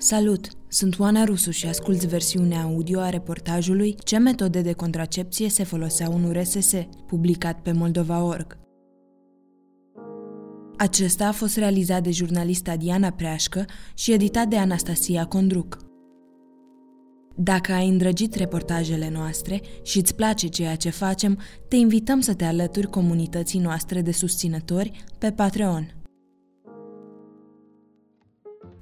Salut! Sunt Oana Rusu și asculți versiunea audio a reportajului Ce metode de contracepție se foloseau în URSS, publicat pe Moldova.org. Acesta a fost realizat de jurnalista Diana Preașcă și editat de Anastasia Condruc. Dacă ai îndrăgit reportajele noastre și îți place ceea ce facem, te invităm să te alături comunității noastre de susținători pe Patreon –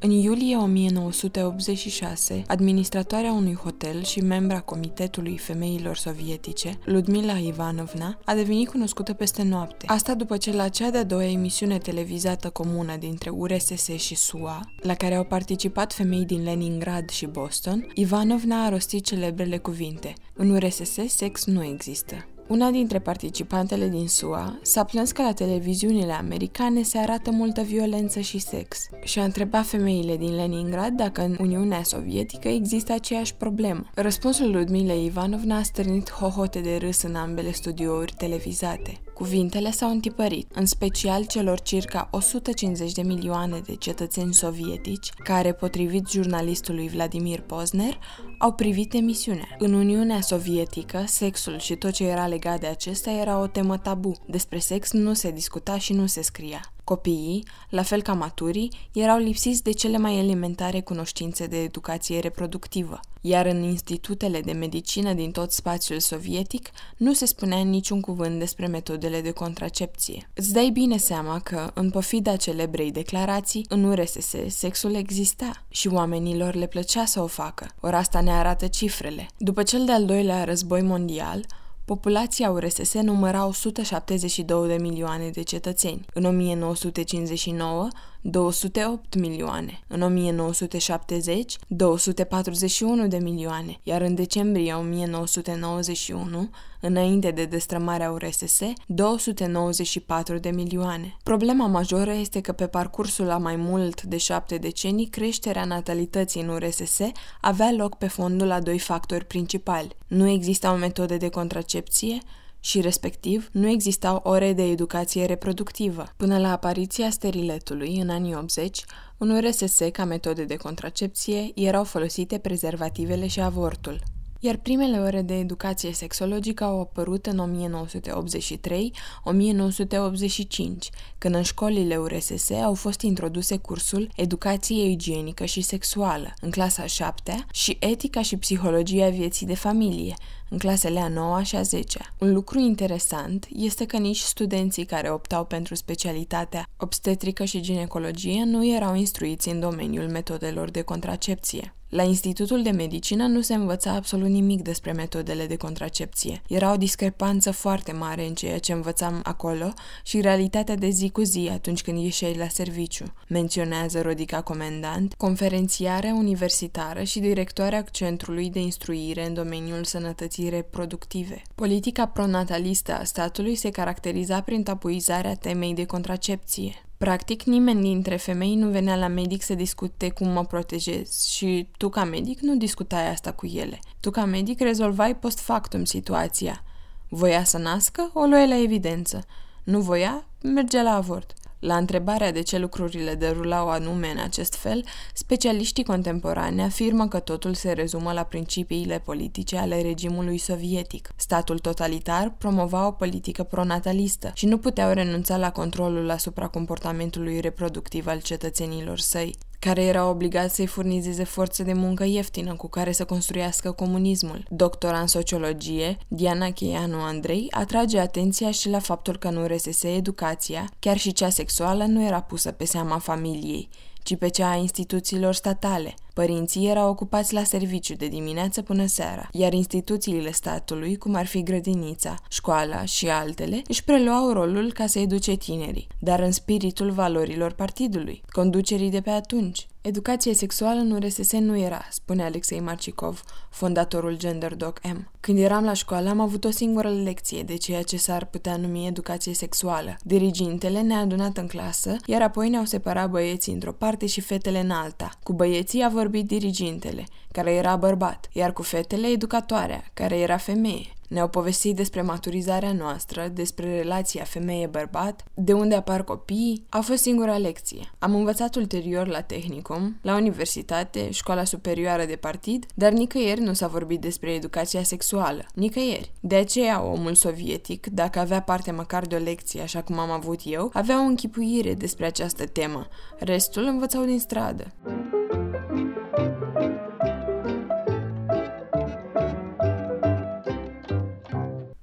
în iulie 1986, administratoarea unui hotel și membra Comitetului Femeilor Sovietice, Ludmila Ivanovna, a devenit cunoscută peste noapte. Asta după ce la cea de-a doua emisiune televizată comună dintre URSS și SUA, la care au participat femei din Leningrad și Boston, Ivanovna a rostit celebrele cuvinte În URSS sex nu există. Una dintre participantele din SUA s-a plâns că la televiziunile americane se arată multă violență și sex și a întrebat femeile din Leningrad dacă în Uniunea Sovietică există aceeași problemă. Răspunsul Ludmilei Ivanovna a stârnit hohote de râs în ambele studiouri televizate. Cuvintele s-au întipărit, în special celor circa 150 de milioane de cetățeni sovietici, care, potrivit jurnalistului Vladimir Pozner, au privit emisiunea. În Uniunea Sovietică, sexul și tot ce era legat de acesta era o temă tabu. Despre sex nu se discuta și nu se scria. Copiii, la fel ca maturii, erau lipsiți de cele mai elementare cunoștințe de educație reproductivă, iar în institutele de medicină din tot spațiul sovietic nu se spunea niciun cuvânt despre metodele de contracepție. Îți dai bine seama că, în pofida celebrei declarații, în URSS sexul exista și oamenilor le plăcea să o facă, ori asta ne arată cifrele. După cel de-al doilea război mondial, Populația URSS număra 172 de milioane de cetățeni. În 1959, 208 milioane, în 1970 241 de milioane, iar în decembrie 1991, înainte de destrămarea URSS, 294 de milioane. Problema majoră este că pe parcursul la mai mult de șapte decenii, creșterea natalității în URSS avea loc pe fondul a doi factori principali. Nu existau metode de contracepție, și, respectiv, nu existau ore de educație reproductivă. Până la apariția steriletului, în anii 80, în URSS, ca metode de contracepție, erau folosite prezervativele și avortul iar primele ore de educație sexologică au apărut în 1983-1985, când în școlile URSS au fost introduse cursul Educație igienică și sexuală, în clasa 7 și Etica și psihologia vieții de familie, în clasele a 9 și a 10. Un lucru interesant este că nici studenții care optau pentru specialitatea obstetrică și ginecologie nu erau instruiți în domeniul metodelor de contracepție. La Institutul de Medicină nu se învăța absolut nimic despre metodele de contracepție. Era o discrepanță foarte mare în ceea ce învățam acolo și realitatea de zi cu zi atunci când ieșeai la serviciu, menționează Rodica Comendant, conferențiară universitară și directoarea Centrului de Instruire în domeniul sănătății reproductive. Politica pronatalistă a statului se caracteriza prin tapuizarea temei de contracepție. Practic, nimeni dintre femei nu venea la medic să discute cum mă protejez și tu ca medic nu discutai asta cu ele. Tu ca medic rezolvai post factum situația. Voia să nască, o luai la evidență. Nu voia, mergea la avort. La întrebarea de ce lucrurile derulau anume în acest fel, specialiștii contemporani afirmă că totul se rezumă la principiile politice ale regimului sovietic. Statul totalitar promova o politică pronatalistă și nu puteau renunța la controlul asupra comportamentului reproductiv al cetățenilor săi care era obligat să-i furnizeze forțe de muncă ieftină cu care să construiască comunismul. Doctora în sociologie, Diana Cheianu Andrei atrage atenția și la faptul că în URSS educația, chiar și cea sexuală, nu era pusă pe seama familiei, ci pe cea a instituțiilor statale. Părinții erau ocupați la serviciu de dimineață până seara, iar instituțiile statului, cum ar fi grădinița, școala și altele, își preluau rolul ca să educe tinerii, dar în spiritul valorilor partidului, conducerii de pe atunci. Educație sexuală în URSS nu era, spune Alexei Marcikov, fondatorul GenderDoc M. Când eram la școală am avut o singură lecție de ceea ce s-ar putea numi educație sexuală. Dirigintele ne-a adunat în clasă, iar apoi ne-au separat băieții într-o parte și fetele în alta. Cu băieții a vorbit dirigintele, care era bărbat, iar cu fetele educatoarea, care era femeie. Ne-au povestit despre maturizarea noastră, despre relația femeie-bărbat, de unde apar copiii. A fost singura lecție. Am învățat ulterior la tehnicum, la universitate, școala superioară de partid, dar nicăieri nu s-a vorbit despre educația sexuală. Nicăieri. De aceea omul sovietic, dacă avea parte măcar de o lecție, așa cum am avut eu, avea o închipuire despre această temă. Restul învățau din stradă.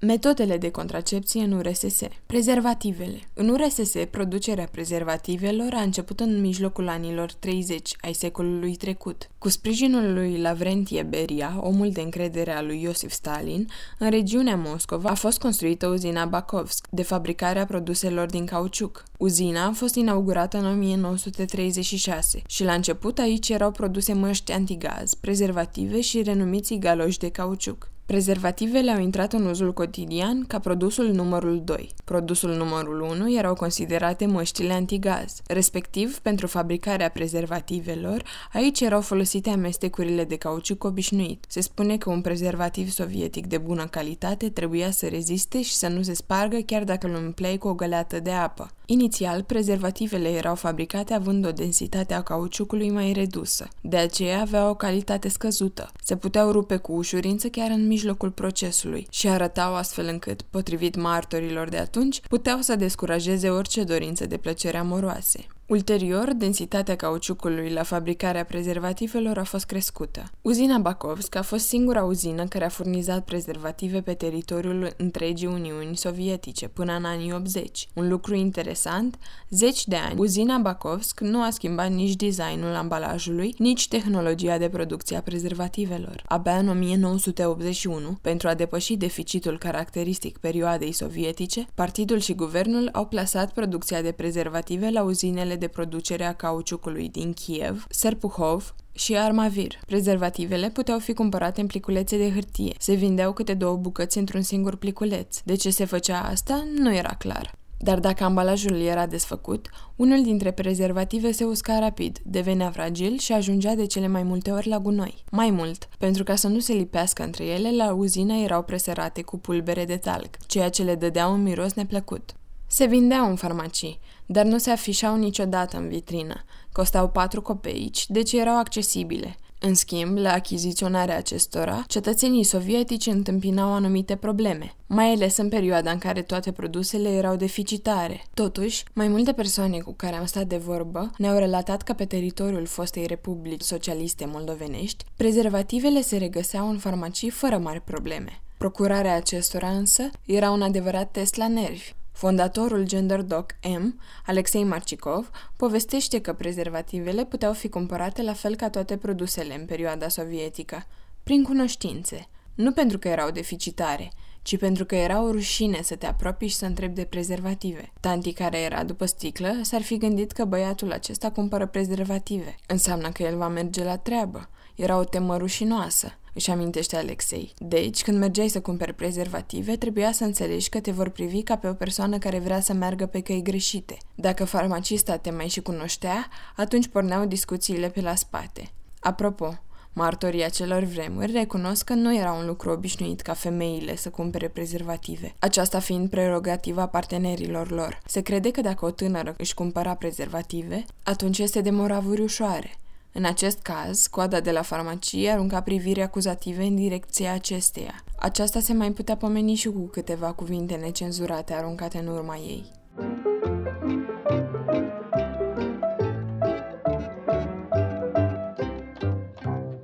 Metodele de contracepție în URSS. Prezervativele. În URSS, producerea prezervativelor a început în mijlocul anilor 30 ai secolului trecut. Cu sprijinul lui Lavrentie Beria, omul de încredere al lui Iosif Stalin, în regiunea Moscova a fost construită uzina Bakovsk, de fabricare a produselor din cauciuc. Uzina a fost inaugurată în 1936 și la început aici erau produse măști antigaz, prezervative și renumiți galoși de cauciuc. Prezervativele au intrat în uzul cotidian ca produsul numărul 2. Produsul numărul 1 erau considerate măștile antigaz. Respectiv, pentru fabricarea prezervativelor, aici erau folosite amestecurile de cauciuc obișnuit. Se spune că un prezervativ sovietic de bună calitate trebuia să reziste și să nu se spargă chiar dacă îl umpleai cu o găleată de apă. Inițial, prezervativele erau fabricate având o densitate a cauciucului mai redusă. De aceea aveau o calitate scăzută. Se puteau rupe cu ușurință chiar în mijlocul procesului și arătau astfel încât, potrivit martorilor de atunci, puteau să descurajeze orice dorință de plăcere amoroase. Ulterior, densitatea cauciucului la fabricarea prezervativelor a fost crescută. Uzina Bakovsk a fost singura uzină care a furnizat prezervative pe teritoriul întregii Uniuni Sovietice până în anii 80. Un lucru interesant, zeci de ani, uzina Bakovsk nu a schimbat nici designul ambalajului, nici tehnologia de producție a prezervativelor. Abia în 1981, pentru a depăși deficitul caracteristic perioadei sovietice, partidul și guvernul au plasat producția de prezervative la uzinele de producere a cauciucului din Kiev, Serpuhov, și Armavir. Prezervativele puteau fi cumpărate în pliculețe de hârtie. Se vindeau câte două bucăți într-un singur pliculeț. De ce se făcea asta, nu era clar. Dar dacă ambalajul era desfăcut, unul dintre prezervative se usca rapid, devenea fragil și ajungea de cele mai multe ori la gunoi. Mai mult, pentru ca să nu se lipească între ele, la uzină erau preserate cu pulbere de talc, ceea ce le dădea un miros neplăcut. Se vindeau în farmacii, dar nu se afișau niciodată în vitrină. Costau patru copeici, deci erau accesibile. În schimb, la achiziționarea acestora, cetățenii sovietici întâmpinau anumite probleme, mai ales în perioada în care toate produsele erau deficitare. Totuși, mai multe persoane cu care am stat de vorbă ne-au relatat că pe teritoriul fostei Republici Socialiste Moldovenești, prezervativele se regăseau în farmacii fără mari probleme. Procurarea acestora însă era un adevărat test la nervi. Fondatorul GenderDoc M, Alexei Marcikov, povestește că prezervativele puteau fi cumpărate la fel ca toate produsele în perioada sovietică, prin cunoștințe, nu pentru că erau deficitare, ci pentru că era o rușine să te apropii și să întrebi de prezervative. Tanti care era după sticlă s-ar fi gândit că băiatul acesta cumpără prezervative. Înseamnă că el va merge la treabă. Era o temă rușinoasă își amintește Alexei. Deci, când mergeai să cumperi prezervative, trebuia să înțelegi că te vor privi ca pe o persoană care vrea să meargă pe căi greșite. Dacă farmacista te mai și cunoștea, atunci porneau discuțiile pe la spate. Apropo, Martorii acelor vremuri recunosc că nu era un lucru obișnuit ca femeile să cumpere prezervative, aceasta fiind prerogativa partenerilor lor. Se crede că dacă o tânără își cumpăra prezervative, atunci este de moravuri ușoare. În acest caz, coada de la farmacie arunca priviri acuzative în direcția acesteia. Aceasta se mai putea pomeni și cu câteva cuvinte necenzurate aruncate în urma ei.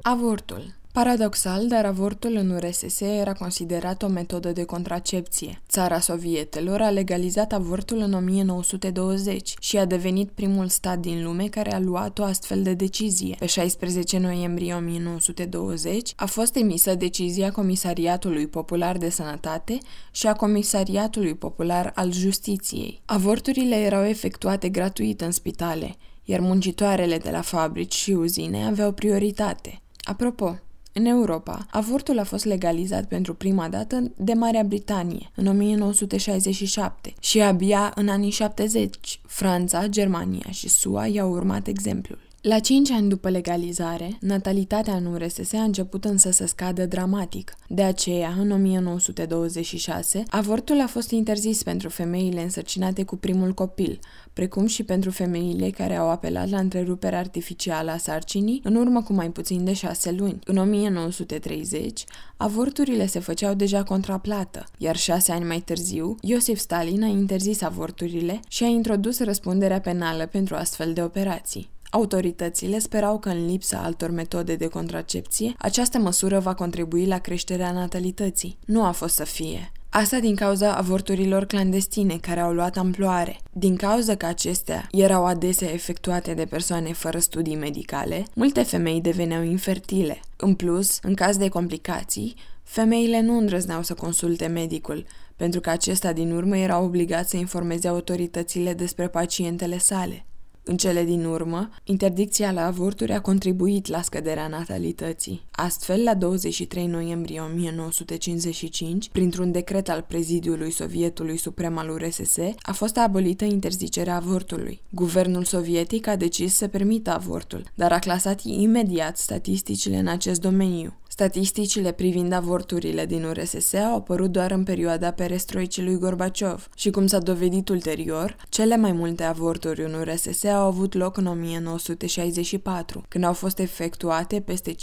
Avortul Paradoxal, dar avortul în URSS era considerat o metodă de contracepție. Țara sovietelor a legalizat avortul în 1920 și a devenit primul stat din lume care a luat o astfel de decizie. Pe 16 noiembrie 1920 a fost emisă decizia Comisariatului Popular de Sănătate și a Comisariatului Popular al Justiției. Avorturile erau efectuate gratuit în spitale, iar muncitoarele de la fabrici și uzine aveau prioritate. Apropo, în Europa, avortul a fost legalizat pentru prima dată de Marea Britanie, în 1967, și abia în anii 70, Franța, Germania și SUA i-au urmat exemplul. La 5 ani după legalizare, natalitatea în URSS a început însă să scadă dramatic. De aceea, în 1926, avortul a fost interzis pentru femeile însărcinate cu primul copil, precum și pentru femeile care au apelat la întreruperea artificială a sarcinii în urmă cu mai puțin de șase luni. În 1930, avorturile se făceau deja contraplată, iar șase ani mai târziu, Iosif Stalin a interzis avorturile și a introdus răspunderea penală pentru astfel de operații. Autoritățile sperau că în lipsa altor metode de contracepție, această măsură va contribui la creșterea natalității. Nu a fost să fie. Asta din cauza avorturilor clandestine care au luat amploare. Din cauza că acestea erau adesea efectuate de persoane fără studii medicale, multe femei deveneau infertile. În plus, în caz de complicații, femeile nu îndrăzneau să consulte medicul, pentru că acesta din urmă era obligat să informeze autoritățile despre pacientele sale. În cele din urmă, interdicția la avorturi a contribuit la scăderea natalității. Astfel, la 23 noiembrie 1955, printr-un decret al prezidiului Sovietului Suprem al URSS, a fost abolită interzicerea avortului. Guvernul sovietic a decis să permită avortul, dar a clasat imediat statisticile în acest domeniu. Statisticile privind avorturile din URSS au apărut doar în perioada perestroicii lui Gorbaciov și, cum s-a dovedit ulterior, cele mai multe avorturi în URSS au avut loc în 1964, când au fost efectuate peste 5,5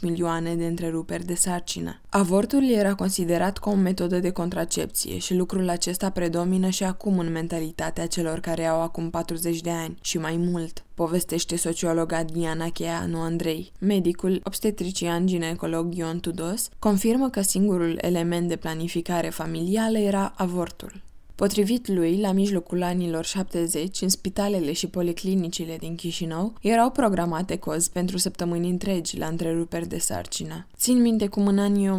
milioane de întreruperi de sarcină. Avortul era considerat ca o metodă de contracepție și lucrul acesta predomină și acum în mentalitatea celor care au acum 40 de ani și mai mult povestește sociologa Diana Cheanu Andrei. Medicul obstetrician ginecolog Ion Tudos confirmă că singurul element de planificare familială era avortul. Potrivit lui, la mijlocul anilor 70, în spitalele și policlinicile din Chișinău, erau programate cozi pentru săptămâni întregi la întreruperi de sarcină. Țin minte cum în anii 1974-1975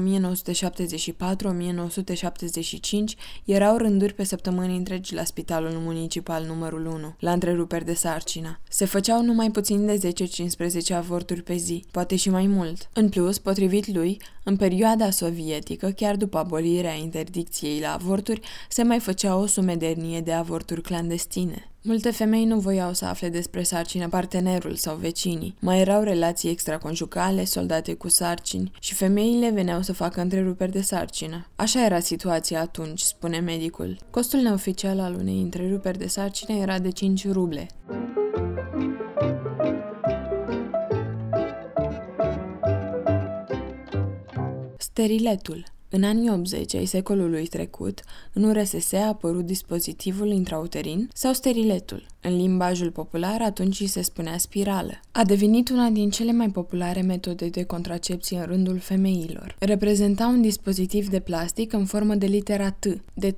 erau rânduri pe săptămâni întregi la spitalul municipal numărul 1, la întreruperi de sarcină. Se făceau numai puțin de 10-15 avorturi pe zi, poate și mai mult. În plus, potrivit lui, în perioada sovietică, chiar după abolirea interdicției la avorturi, se mai făceau o sumedernie de avorturi clandestine. Multe femei nu voiau să afle despre sarcină partenerul sau vecinii. Mai erau relații extraconjugale, soldate cu sarcini și femeile veneau să facă întreruperi de sarcină. Așa era situația atunci, spune medicul. Costul neoficial al unei întreruperi de sarcină era de 5 ruble. Steriletul în anii 80 ai secolului trecut, în URSS a apărut dispozitivul intrauterin sau steriletul. În limbajul popular atunci se spunea spirală. A devenit una din cele mai populare metode de contracepție în rândul femeilor. Reprezenta un dispozitiv de plastic în formă de litera T, de 3-5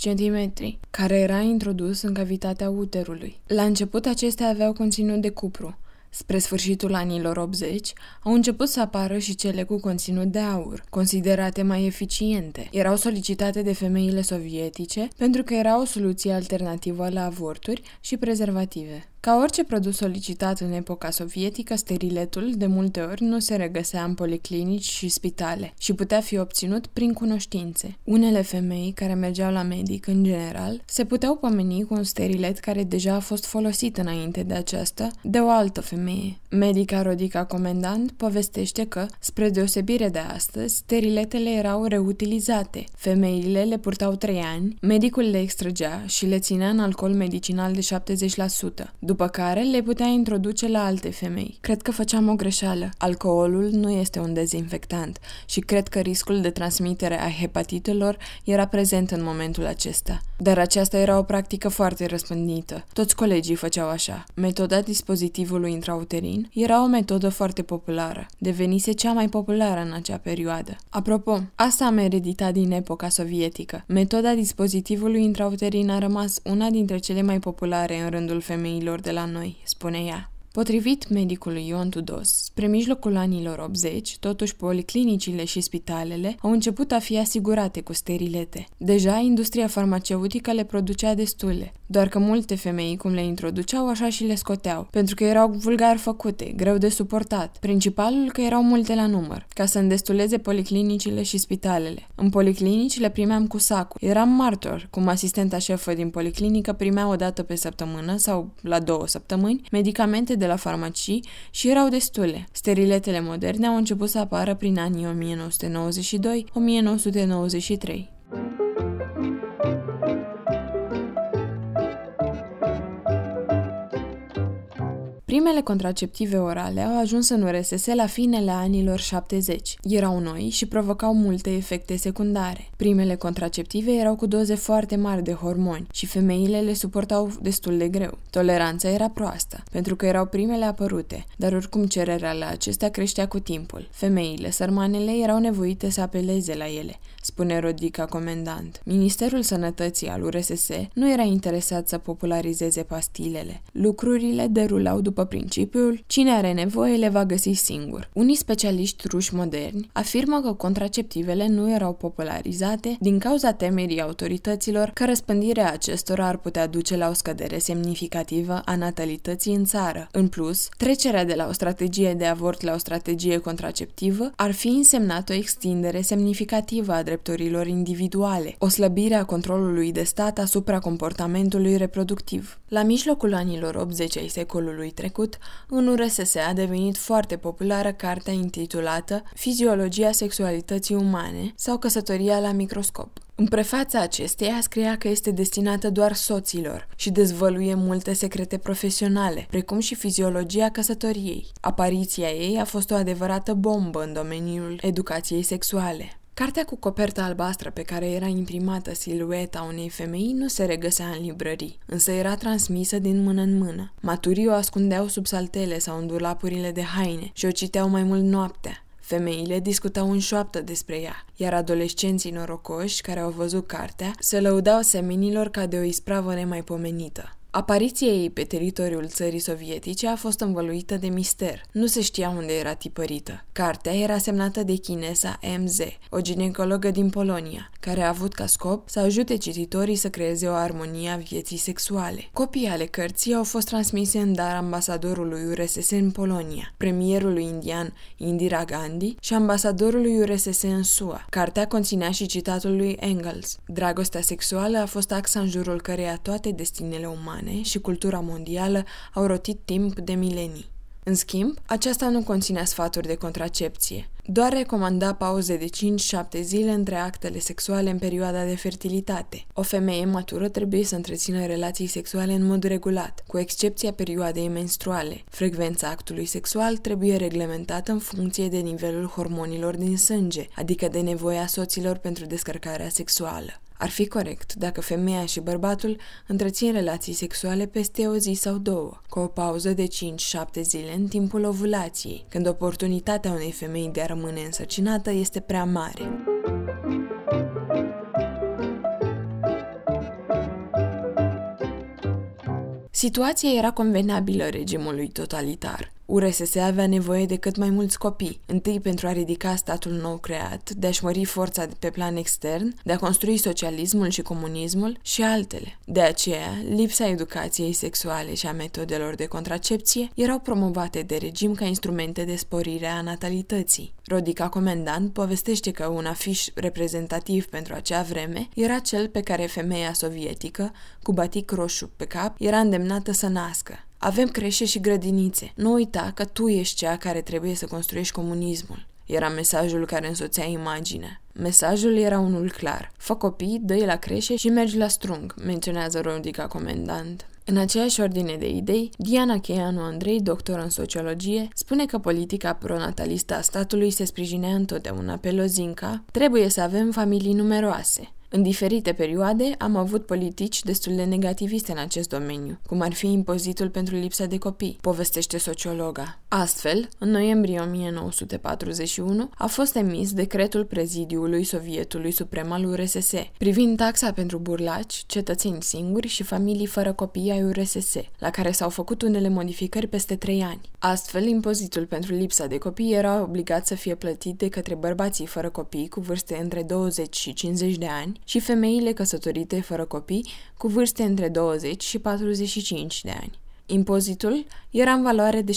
cm, care era introdus în cavitatea uterului. La început acestea aveau conținut de cupru, Spre sfârșitul anilor 80, au început să apară și cele cu conținut de aur, considerate mai eficiente. Erau solicitate de femeile sovietice pentru că era o soluție alternativă la avorturi și prezervative. Ca orice produs solicitat în epoca sovietică, steriletul de multe ori nu se regăsea în policlinici și spitale și putea fi obținut prin cunoștințe. Unele femei care mergeau la medic în general se puteau pomeni cu un sterilet care deja a fost folosit înainte de aceasta de o altă femeie. Medica Rodica Comandant povestește că, spre deosebire de astăzi, steriletele erau reutilizate. Femeile le purtau 3 ani, medicul le extrăgea și le ținea în alcool medicinal de 70% după care le putea introduce la alte femei. Cred că făceam o greșeală. Alcoolul nu este un dezinfectant și cred că riscul de transmitere a hepatitelor era prezent în momentul acesta. Dar aceasta era o practică foarte răspândită. Toți colegii făceau așa. Metoda dispozitivului intrauterin era o metodă foarte populară. Devenise cea mai populară în acea perioadă. Apropo, asta am ereditat din epoca sovietică. Metoda dispozitivului intrauterin a rămas una dintre cele mai populare în rândul femeilor de la noi, spune ea. Potrivit medicului Ion Tudos, spre mijlocul anilor 80, totuși policlinicile și spitalele au început a fi asigurate cu sterilete. Deja, industria farmaceutică le producea destule, doar că multe femei, cum le introduceau, așa și le scoteau, pentru că erau vulgar făcute, greu de suportat. Principalul că erau multe la număr, ca să îndestuleze policlinicile și spitalele. În policlinici le primeam cu sacul. Eram martor, cum asistenta șefă din policlinică primea o dată pe săptămână sau la două săptămâni medicamente de la farmacii și erau destule. Steriletele moderne au început să apară prin anii 1992-1993. Primele contraceptive orale au ajuns în URSS la finele anilor 70. Erau noi și provocau multe efecte secundare. Primele contraceptive erau cu doze foarte mari de hormoni și femeile le suportau destul de greu. Toleranța era proastă, pentru că erau primele apărute, dar oricum cererea la acestea creștea cu timpul. Femeile, sărmanele, erau nevoite să apeleze la ele, spune Rodica Comendant. Ministerul Sănătății al URSS nu era interesat să popularizeze pastilele. Lucrurile derulau după principiul cine are nevoie le va găsi singur. Unii specialiști ruși moderni afirmă că contraceptivele nu erau popularizate din cauza temerii autorităților că răspândirea acestora ar putea duce la o scădere semnificativă a natalității în țară. În plus, trecerea de la o strategie de avort la o strategie contraceptivă ar fi însemnat o extindere semnificativă a drepturilor individuale, o slăbire a controlului de stat asupra comportamentului reproductiv. La mijlocul anilor 80 ai secolului trecut, în URSS a devenit foarte populară cartea intitulată Fiziologia sexualității umane sau Căsătoria la microscop. În prefața acesteia scria că este destinată doar soților și dezvăluie multe secrete profesionale, precum și fiziologia căsătoriei. Apariția ei a fost o adevărată bombă în domeniul educației sexuale. Cartea cu coperta albastră pe care era imprimată silueta unei femei nu se regăsea în librării, însă era transmisă din mână în mână. Maturii o ascundeau sub saltele sau în dulapurile de haine și o citeau mai mult noaptea. Femeile discutau în șoaptă despre ea, iar adolescenții norocoși care au văzut cartea se lăudau seminilor ca de o ispravă nemaipomenită. Apariția ei pe teritoriul țării sovietice a fost învăluită de mister. Nu se știa unde era tipărită. Cartea era semnată de chinesa MZ, o ginecologă din Polonia, care a avut ca scop să ajute cititorii să creeze o armonie a vieții sexuale. Copii ale cărții au fost transmise în dar ambasadorului URSS în Polonia, premierului indian Indira Gandhi și ambasadorului URSS în SUA. Cartea conținea și citatul lui Engels. Dragostea sexuală a fost axa în jurul căreia toate destinele umane umane și cultura mondială au rotit timp de milenii. În schimb, aceasta nu conținea sfaturi de contracepție, doar recomanda pauze de 5-7 zile între actele sexuale în perioada de fertilitate. O femeie matură trebuie să întrețină relații sexuale în mod regulat, cu excepția perioadei menstruale. Frecvența actului sexual trebuie reglementată în funcție de nivelul hormonilor din sânge, adică de nevoia soților pentru descărcarea sexuală. Ar fi corect dacă femeia și bărbatul întrețin relații sexuale peste o zi sau două, cu o pauză de 5-7 zile în timpul ovulației, când oportunitatea unei femei de a rămâne însărcinată este prea mare. Situația era convenabilă regimului totalitar. URSS avea nevoie de cât mai mulți copii, întâi pentru a ridica statul nou creat, de a-și mări forța pe plan extern, de a construi socialismul și comunismul și altele. De aceea, lipsa educației sexuale și a metodelor de contracepție erau promovate de regim ca instrumente de sporire a natalității. Rodica Comendant povestește că un afiș reprezentativ pentru acea vreme era cel pe care femeia sovietică, cu batic roșu pe cap, era îndemnată să nască. Avem creșe și grădinițe. Nu uita că tu ești cea care trebuie să construiești comunismul. Era mesajul care însoțea imaginea. Mesajul era unul clar. Fă copii, dă la creșe și mergi la strung, menționează Rodica comendant. În aceeași ordine de idei, Diana Cheianu Andrei, doctor în sociologie, spune că politica pronatalistă a statului se sprijinea întotdeauna pe lozinca trebuie să avem familii numeroase, în diferite perioade am avut politici destul de negativiste în acest domeniu, cum ar fi impozitul pentru lipsa de copii, povestește sociologa. Astfel, în noiembrie 1941 a fost emis decretul prezidiului Sovietului Suprem al URSS, privind taxa pentru burlaci, cetățeni singuri și familii fără copii ai URSS, la care s-au făcut unele modificări peste trei ani. Astfel, impozitul pentru lipsa de copii era obligat să fie plătit de către bărbații fără copii cu vârste între 20 și 50 de ani, ani și femeile căsătorite fără copii cu vârste între 20 și 45 de ani. Impozitul era în valoare de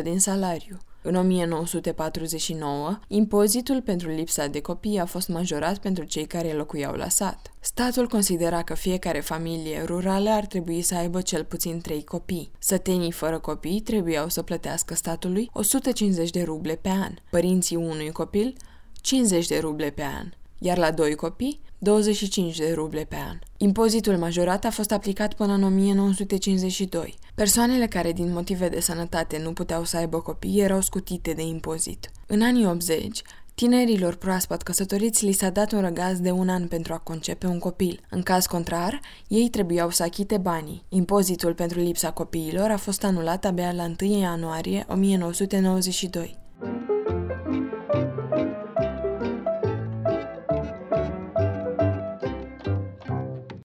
6% din salariu. În 1949, impozitul pentru lipsa de copii a fost majorat pentru cei care locuiau la sat. Statul considera că fiecare familie rurală ar trebui să aibă cel puțin trei copii. Sătenii fără copii trebuiau să plătească statului 150 de ruble pe an, părinții unui copil 50 de ruble pe an, iar la doi copii 25 de ruble pe an. Impozitul majorat a fost aplicat până în 1952. Persoanele care din motive de sănătate nu puteau să aibă copii erau scutite de impozit. În anii 80, Tinerilor proaspăt căsătoriți li s-a dat un răgaz de un an pentru a concepe un copil. În caz contrar, ei trebuiau să achite banii. Impozitul pentru lipsa copiilor a fost anulat abia la 1 ianuarie 1992.